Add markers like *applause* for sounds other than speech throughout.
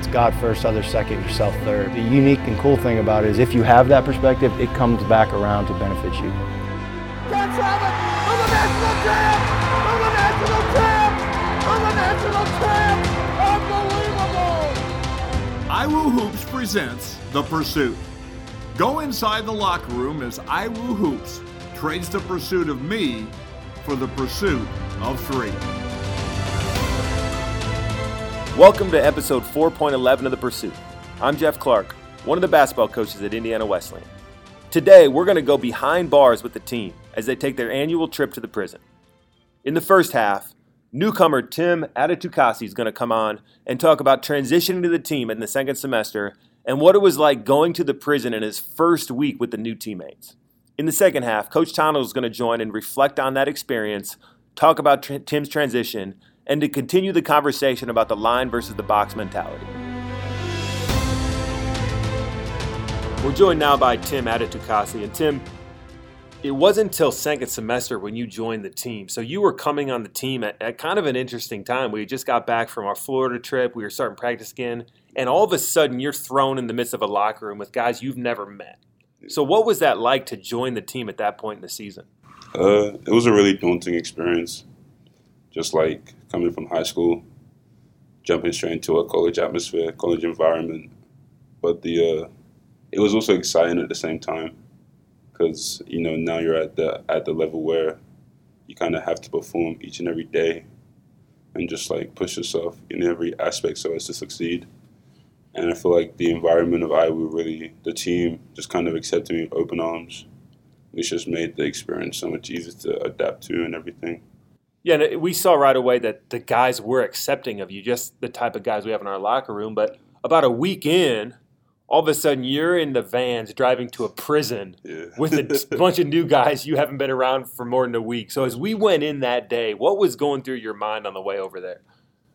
it's God first, others second, yourself third. The unique and cool thing about it is if you have that perspective, it comes back around to benefit you. That's Allen, I'm the national champ! I'm the national champ! I'm the national champ! Unbelievable! IWU Hoops presents The Pursuit. Go inside the locker room as IWU Hoops trades the pursuit of me for the pursuit of three. Welcome to episode 4.11 of The Pursuit. I'm Jeff Clark, one of the basketball coaches at Indiana Wesleyan. Today, we're going to go behind bars with the team as they take their annual trip to the prison. In the first half, newcomer Tim Adetukasi is going to come on and talk about transitioning to the team in the second semester and what it was like going to the prison in his first week with the new teammates. In the second half, Coach Tonagel is going to join and reflect on that experience, talk about tr- Tim's transition, and to continue the conversation about the line versus the box mentality. We're joined now by Tim Adetukasi. And Tim, it wasn't until second semester when you joined the team. So you were coming on the team at, at kind of an interesting time. We just got back from our Florida trip. We were starting practice again. And all of a sudden, you're thrown in the midst of a locker room with guys you've never met. So, what was that like to join the team at that point in the season? Uh, it was a really daunting experience. Just like coming from high school, jumping straight into a college atmosphere, college environment. But the uh, it was also exciting at the same time because you know now you're at the at the level where you kind of have to perform each and every day and just like push yourself in every aspect so as to succeed. And I feel like the environment of IWU really, the team just kind of accepted me with open arms, which just made the experience so much easier to adapt to and everything. Yeah, and we saw right away that the guys were accepting of you, just the type of guys we have in our locker room. But about a week in, all of a sudden you're in the vans driving to a prison Yeah. with a *laughs* bunch of new guys you haven't been around for more than a week. So as we went in that day, what was going through your mind on the way over there?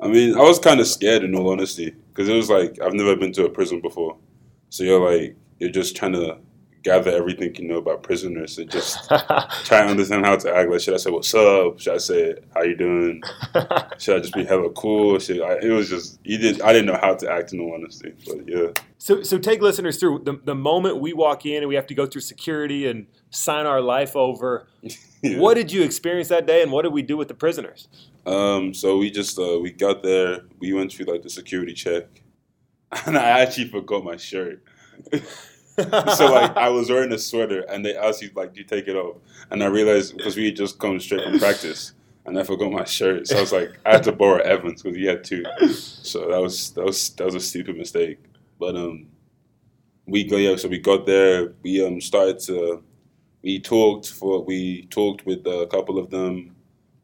I mean, I was kind of scared in all honesty because it was like I've never been to a prison before, so you're like you're just trying to gather everything you know about prisoners and just *laughs* try to understand how to act. Like, should I say what's up? Should I say how you doing? *laughs* Should I just be hella cool? Should I, it was just you did. I didn't know how to act in all honesty, but yeah. So, so take listeners through the, the moment we walk in and we have to go through security and sign our life over. *laughs* Yeah. What did you experience that day, and what did we do with the prisoners? Um, so we just uh, we got there. We went through like the security check, and I actually forgot my shirt. *laughs* so like I was wearing a sweater, and they asked you like, "Do you take it off?" And I realized because we had just come straight from practice, and I forgot my shirt. So I was like, I had to borrow Evans because he had two. So that was that was that was a stupid mistake. But um, we go yeah. So we got there. We um started to we talked for we talked with a couple of them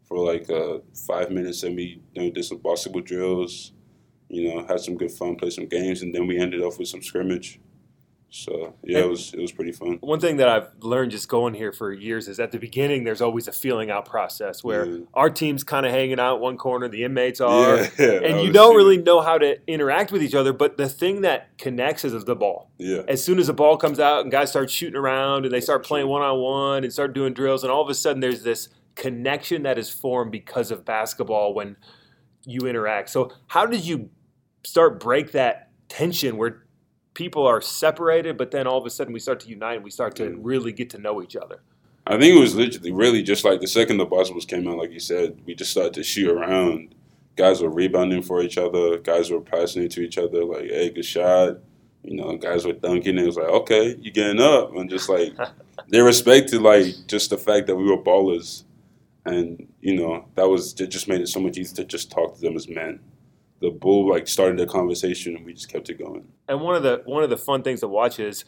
for like uh, five minutes, and we you know, did some basketball drills. You know, had some good fun, played some games, and then we ended off with some scrimmage. So yeah, it was it was pretty fun. One thing that I've learned just going here for years is at the beginning there's always a feeling out process where Yeah. our team's kind of hanging out one corner, the inmates are, Yeah, *laughs* and you don't really know how to interact with each other. But the thing that connects is the ball. Yeah, As soon as the ball comes out and guys start shooting around and they start playing one on one and start doing drills, and all of a sudden there's this connection that is formed because of basketball when you interact. So how did you start break that tension where people are separated, but then all of a sudden we start to unite and we start to really get to know each other? I think it was literally really just like the second the basketballs came out, like you said, we just started to shoot around. Guys were rebounding for each other. Guys were passing it to each other, like, "Hey, good shot." You know, guys were dunking. It was like, "Okay, you getting up?" And just like *laughs* they respected like just the fact that we were ballers, and you know that was it. Just made it so much easier to just talk to them as men. The bull like started the conversation, and we just kept it going. And one of the one of the fun things to watch is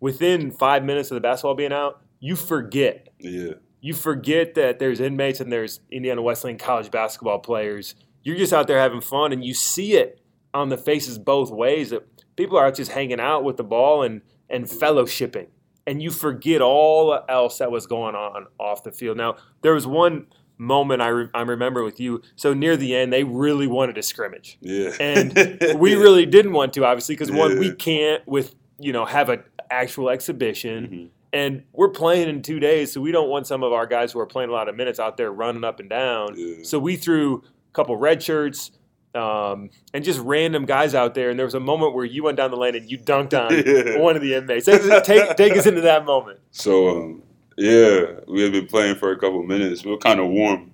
within five minutes of the basketball being out, you forget Yeah, you forget that there's inmates and there's Indiana Wesleyan college basketball players. You're just out there having fun, and you see it on the faces both ways that people are just hanging out with the ball and and fellowshipping, and you forget all else that was going on off the field. Now there was one moment I, re- I remember with you. So near the end, they really wanted to scrimmage, yeah. and *laughs* we really didn't want to, obviously, because one we can't with you know have an actual exhibition. Mhm. And we're playing in two days, so we don't want some of our guys who are playing a lot of minutes out there running up and down. Yeah. So we threw a couple red shirts, um, and just random guys out there. And there was a moment where you went down the lane and you dunked on *laughs* Yeah. one of the inmates. Take, take, take us into that moment. So um, yeah, we had been playing for a couple minutes. We were kind of warm,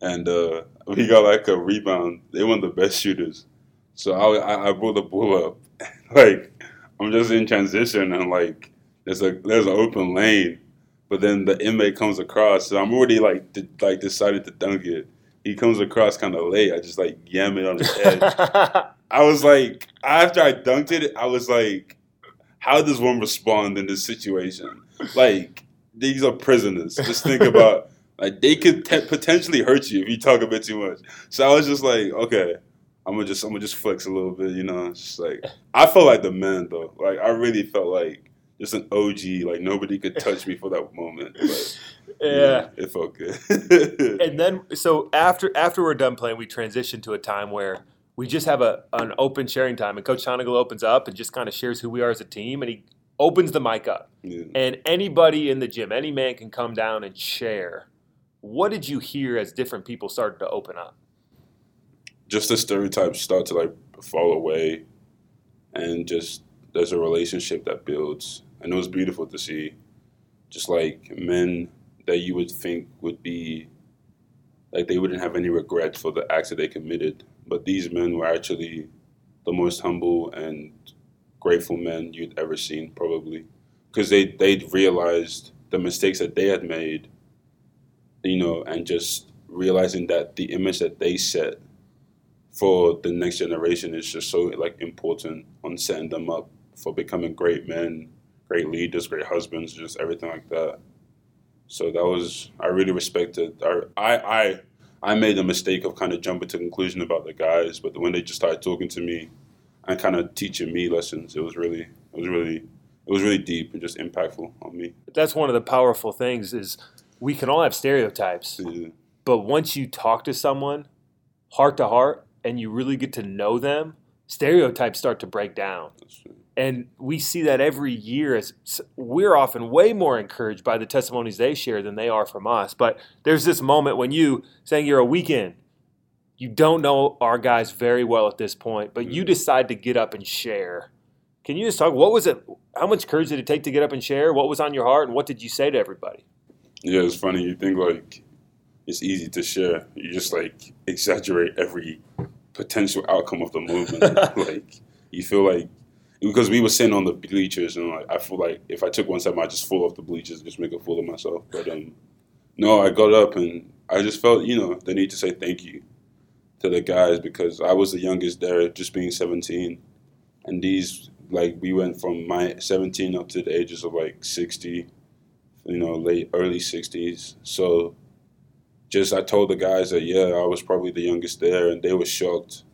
and uh, we got like a rebound. They one of the best shooters. So I I, I brought the ball up, *laughs* like I'm just in transition, and like there's a there's an open lane, but then the inmate comes across, so I'm already like like decided to dunk it. He comes across kind of late. I just like yam it on his *laughs* head. I was like, after I dunked it, I was like, how does one respond in this situation? Like, these are prisoners. Just think about, *laughs* like, they could te- potentially hurt you if you talk a bit too much. So I was just like, okay, I'm gonna just, I'm gonna just flex a little bit, you know. It's just like, I felt like the man though. Like, I really felt like just an OG. Like nobody could touch me for that moment. But, *laughs* yeah. it felt good. *laughs* And then, so after after we're done playing, we transition to a time where we just have a an open sharing time, and Coach Tonagel opens up and just kind of shares who we are as a team, and he opens the mic up, Yeah. and anybody in the gym, any man can come down and share. What did you hear as different people started to open up? just the stereotypes start to like fall away and just there's a relationship that builds and it was beautiful to see just like men that you would think would be like they wouldn't have any regret for the acts that they committed but these men were actually the most humble and grateful men you'd ever seen probably because they they realized the mistakes that they had made you know and just realizing that the image that they set for the next generation is just so like important on setting them up for becoming great men, great leaders, great husbands, just everything like that. So that was I really respected. I I I, made the mistake of kind of jumping to conclusion about the guys, but when they just started talking to me and kind of teaching me lessons, it was really it was really it was really deep and just impactful on me. That's one of the powerful things is we can all have stereotypes, Yeah. but once you talk to someone heart to heart and you really get to know them, stereotypes start to break down. And we see that every year as we're often way more encouraged by the testimonies they share than they are from us. But there's this moment when you saying you're a weekend, you don't know our guys very well at this point, but you mm. decide to get up and share. Can you just talk? What was it? How much courage did it take to get up and share? What was on your heart, and what did you say to everybody? Yeah, it's funny. You think like it's easy to share. You just like exaggerate every potential outcome of the movement. *laughs* like you feel like because we were sitting on the bleachers and like I feel like if I took one step, I'd just fall off the bleachers and just make a fool of myself. But um, no, I got up and I just felt you know the need to say thank you to the guys because I was the youngest there, just being 17, and these like we went from my 17 up to the ages of like 60 you know, late early '60s. So, just I told the guys that yeah, I was probably the youngest there, and they were shocked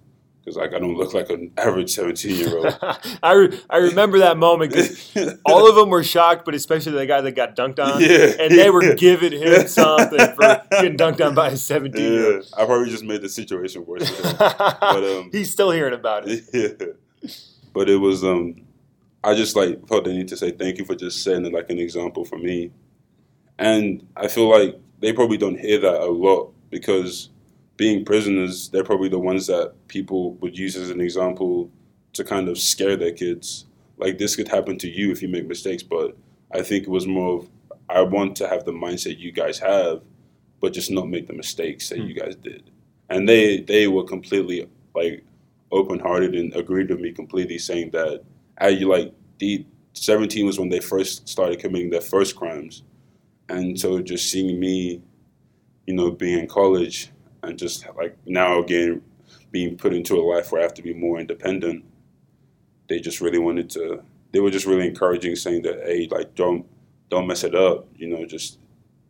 because like I don't look like an average 17 year old. *laughs* I, re- I remember that moment because *laughs* all of them were shocked, but especially the guy that got dunked on. Yeah. And they were *laughs* giving him something for getting dunked on by a 17 year yeah, old. I probably just made the situation worse. But, um, He's still hearing about it. yeah. But it was um I just like felt the need to say thank you for just setting like an example for me. And I feel like they probably don't hear that a lot because being prisoners, they're probably the ones that people would use as an example to kind of scare their kids. Like this could happen to you if you make mistakes, but I think it was more of I want to have the mindset you guys have, but just not make the mistakes that you guys did. And they they were completely like open hearted and agreed with me completely, saying that I like the seventeen was when they first started committing their first crimes, and so just seeing me, you know, being in college and just like now again being put into a life where I have to be more independent, they just really wanted to. They were just really encouraging, saying that hey, like don't don't mess it up, you know, just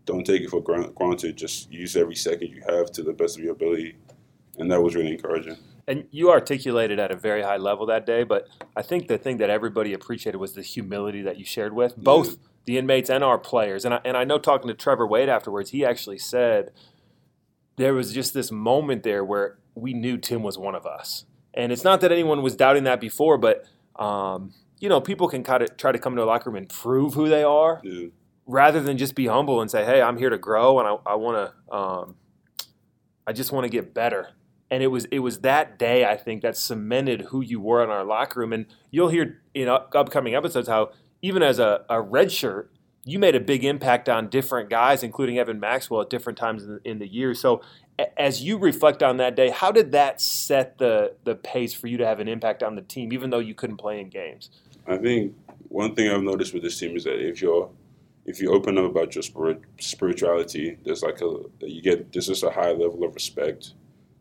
don't take it for granted. Just use every second you have to the best of your ability, and that was really encouraging. And you articulated at a very high level that day, but I think the thing that everybody appreciated was the humility that you shared with both Yeah. the inmates and our players. And I, and I know talking to Trevor Wade afterwards, he actually said there was just this moment there where we knew Tim was one of us. And it's not that anyone was doubting that before, but um, you know, people can kind of try to come into a locker room and prove who they are Yeah. rather than just be humble and say, "Hey, I'm here to grow, and I, I want to, um, I just want to get better." And it was it was that day I think that cemented who you were in our locker room. And you'll hear in upcoming episodes how even as a, a you made a big impact on different guys, including Evan Maxwell at different times in the, in the year. So as you reflect on that day, how did that set the the pace for you to have an impact on the team, even though you couldn't play in games? I think one thing I've noticed with this team is that if you're if you open up about your spirit, spirituality, there's like a you get there's just a high level of respect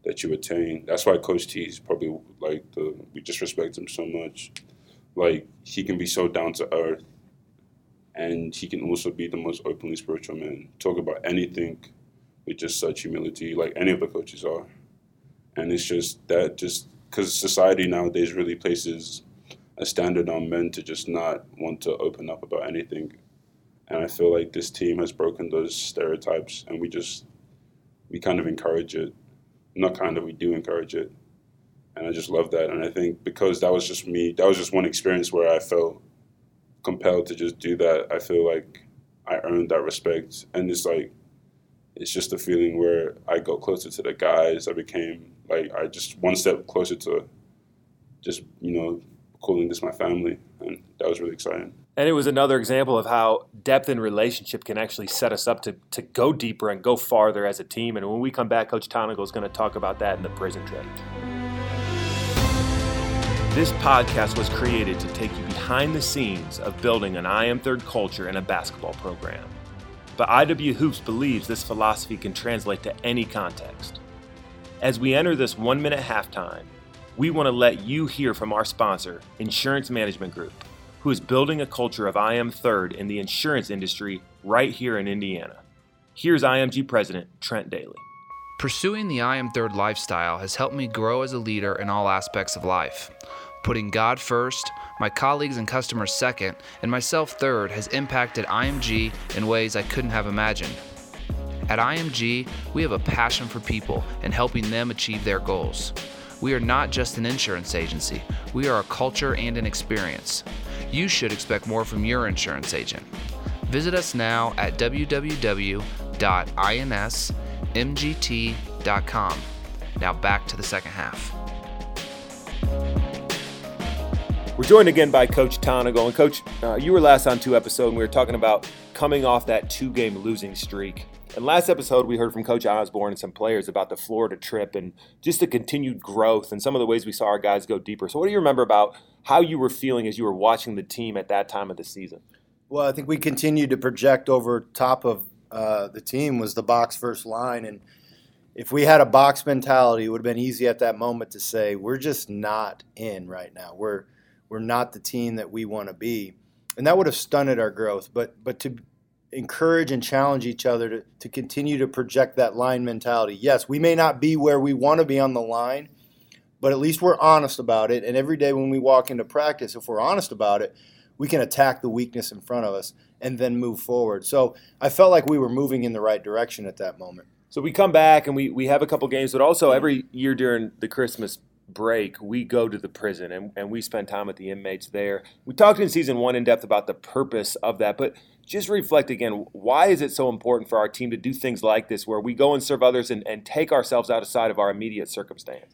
that you attain. That's why Coach T is probably like the we just respect him so much. Like he can be so down to earth, and he can also be the most openly spiritual man. Talk about anything with just such humility, like any of the coaches are. And it's just that just because society nowadays really places a standard on men to just not want to open up about anything. And I feel like this team has broken those stereotypes, and we just we kind of encourage it not kind of, we do encourage it. And I just love that. And I think because that was just me, that was just one experience where I felt compelled to just do that. I feel like I earned that respect. And it's like, it's just a feeling where I got closer to the guys. I became like, I just one step closer to just, you know, calling this my family. And that was really exciting. And it was another example of how depth in relationship can actually set us up to, to go deeper and go farther as a team. And when we come back, Coach Tonagel is going to talk about that in the prison trip. This podcast was created to take you behind the scenes of building an I Am Third culture in a basketball program. But IW Hoops believes this philosophy can translate to any context. As we enter this one minute halftime, we want to let you hear from our sponsor, Insurance Management Group who is building a culture of I am third in the insurance industry right here in Indiana. Here's IMG President Trent Daly. Pursuing the I am third lifestyle has helped me grow as a leader in all aspects of life. Putting God first, my colleagues and customers second, and myself third has impacted IMG in ways I couldn't have imagined. At IMG, we have a passion for people and helping them achieve their goals. We are not just an insurance agency, we are a culture and an experience you should expect more from your insurance agent. Visit us now at www.insmgt.com. Now back to the second half. We're joined again by Coach Tonagel. And Coach, uh, you were last on two episodes, and we were talking about coming off that two game losing streak. And last episode, we heard from Coach Osborne and some players about the Florida trip and just the continued growth and some of the ways we saw our guys go deeper. So, what do you remember about how you were feeling as you were watching the team at that time of the season? Well, I think we continued to project over top of uh, the team was the box first line, and if we had a box mentality, it would have been easy at that moment to say we're just not in right now. We're we're not the team that we want to be, and that would have stunted our growth. But but to encourage and challenge each other to, to continue to project that line mentality. Yes, we may not be where we want to be on the line, but at least we're honest about it. And every day when we walk into practice, if we're honest about it, we can attack the weakness in front of us and then move forward. So I felt like we were moving in the right direction at that moment. So we come back and we, we have a couple games, but also every year during the Christmas break, we go to the prison and, and we spend time with the inmates there. We talked in season one in depth about the purpose of that, but just reflect again why is it so important for our team to do things like this where we go and serve others and, and take ourselves outside of our immediate circumstance?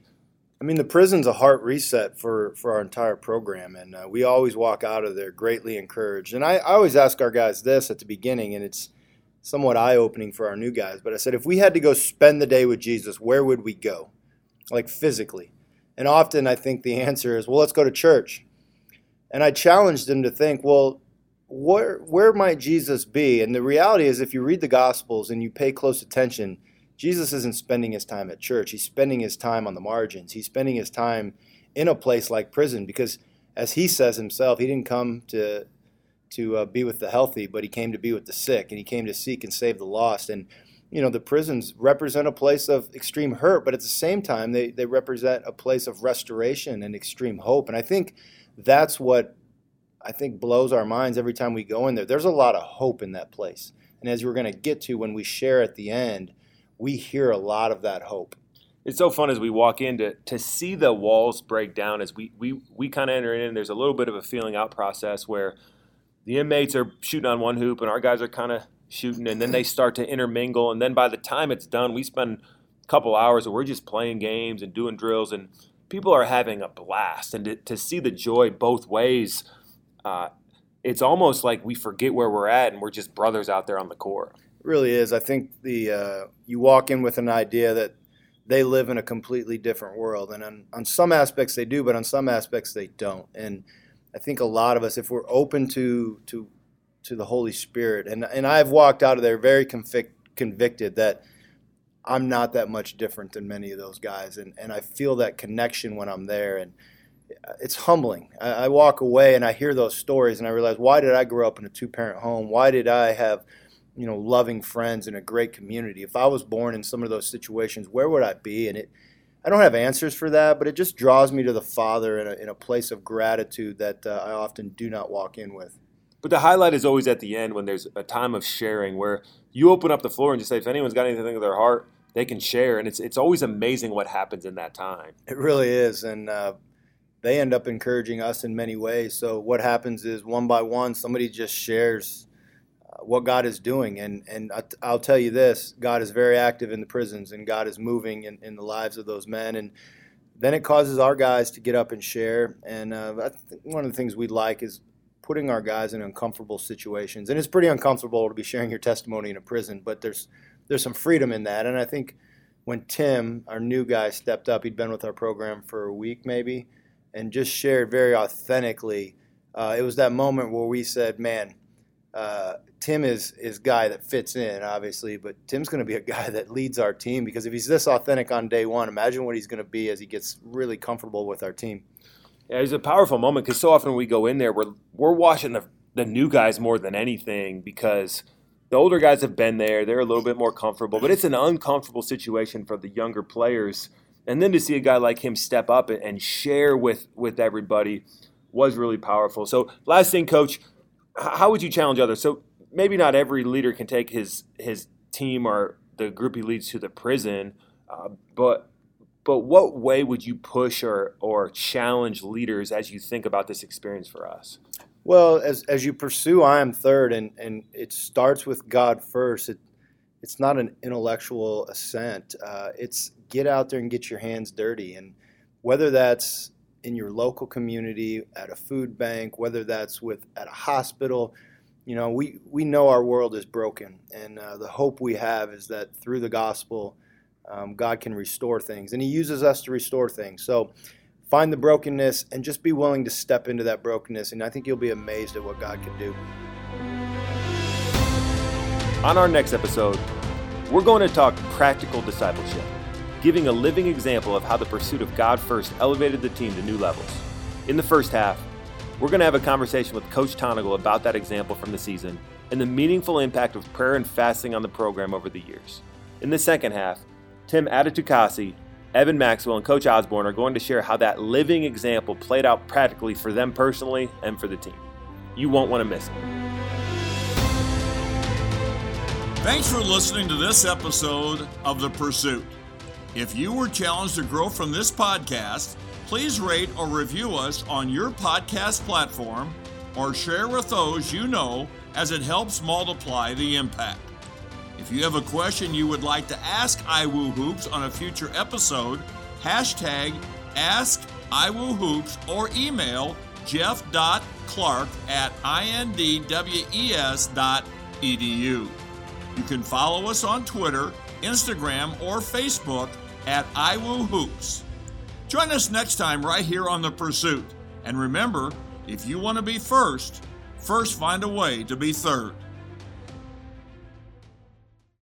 I mean, the prison's a heart reset for, for our entire program, and uh, we always walk out of there greatly encouraged. And I, I always ask our guys this at the beginning, and it's somewhat eye opening for our new guys. But I said, if we had to go spend the day with Jesus, where would we go? Like physically. And often I think the *laughs* answer is, well, let's go to church. And I challenged them to think, well, where where might Jesus be? And the reality is, if you read the Gospels and you pay close attention, Jesus isn't spending his time at church. He's spending his time on the margins. He's spending his time in a place like prison because, as he says himself, he didn't come to to uh, be with the healthy, but he came to be with the sick, and he came to seek and save the lost. And you know, the prisons represent a place of extreme hurt, but at the same time, they, they represent a place of restoration and extreme hope. And I think that's what I think blows our minds every time we go in there. There's a lot of hope in that place. And as we're going to get to when we share at the end, we hear a lot of that hope. It's so fun as we walk in to, to see the walls break down as we, we, we kind of enter in. There's a little bit of a feeling out process where the inmates are shooting on one hoop and our guys are kind of shooting, and then they start to intermingle. And then by the time it's done, we spend a couple hours where we're just playing games and doing drills, and people are having a blast. And to, to see the joy both ways, uh, it's almost like we forget where we're at and we're just brothers out there on the court. Really is. I think the uh, you walk in with an idea that they live in a completely different world, and on, on some aspects they do, but on some aspects they don't. And I think a lot of us, if we're open to to to the Holy Spirit, and and I've walked out of there very convic- convicted that I'm not that much different than many of those guys, and and I feel that connection when I'm there, and it's humbling. I, I walk away and I hear those stories, and I realize why did I grow up in a two parent home? Why did I have you know loving friends and a great community? If I was born in some of those situations, where would I be? And it I don't have answers for that, but it just draws me to the Father in a, in a place of gratitude that uh, I often do not walk in with. But the highlight is always at the end when there's a time of sharing where you open up the floor and just say, if anyone's got anything in their heart, they can share. And it's, it's always amazing what happens in that time. It really is. And uh, they end up encouraging us in many ways. So what happens is one by one, somebody just shares what God is doing. And, and I'll tell you this God is very active in the prisons, and God is moving in, in the lives of those men. And then it causes our guys to get up and share. And uh, one of the things we like is putting our guys in uncomfortable situations. And it's pretty uncomfortable to be sharing your testimony in a prison, but there's there's some freedom in that. And I think when Tim, our new guy, stepped up, he'd been with our program for a week maybe, and just shared very authentically. Uh, it was that moment where we said, "Man, uh, Tim is is guy that fits in, obviously, but Tim's going to be a *laughs* guy that leads our team because if he's this authentic on day one, imagine what he's going to be as he gets really comfortable with our team." Yeah, it was a powerful moment because so often we go in there, we're we're watching the the new guys more than anything because the older guys have been there, they're a little bit more comfortable, but it's an uncomfortable situation for the younger players. And then to see a guy like him step up and share with with everybody was really powerful. So last thing, coach, how would you challenge others? So maybe not every leader can take his his team or the group he leads to the prison, uh, but but what way would you push or, or challenge leaders as you think about this experience for us? Well, as, as you pursue I am third, and, and it starts with God first, it, it's not an intellectual assent. Uh, it's get out there and get your hands dirty. And whether that's in your local community, at a food bank, whether that's with at a hospital, you know, we, we know our world is broken. And uh, the hope we have is that through the gospel, um, God can restore things, and He uses us to restore things. So find the brokenness and just be willing to step into that brokenness, and I think you'll be amazed at what God can do. On our next episode, we're going to talk practical discipleship, giving a living example of how the pursuit of God first elevated the team to new levels. In the first half, we're going to have a conversation with Coach Tonagel about that example from the season and the meaningful impact of prayer and fasting on the program over the years. In the second half, Tim Adetukasi, Evan Maxwell, and Coach Osborne are going to share how that living example played out practically for them personally and for the team. You won't want to miss it. Thanks for listening to this episode of The Pursuit. If you were challenged to grow from this podcast, please rate or review us on your podcast platform or share with those you know as it helps multiply the impact. If you have a question you would like to ask IWU Hoops on a future episode, hashtag Ask IWU Hoops or email jeff.clark at indwes.edu. You can follow us on Twitter, Instagram, or Facebook at IWU Hoops. Join us next time right here on The Pursuit. And remember, if you want to be first, first find a way to be third.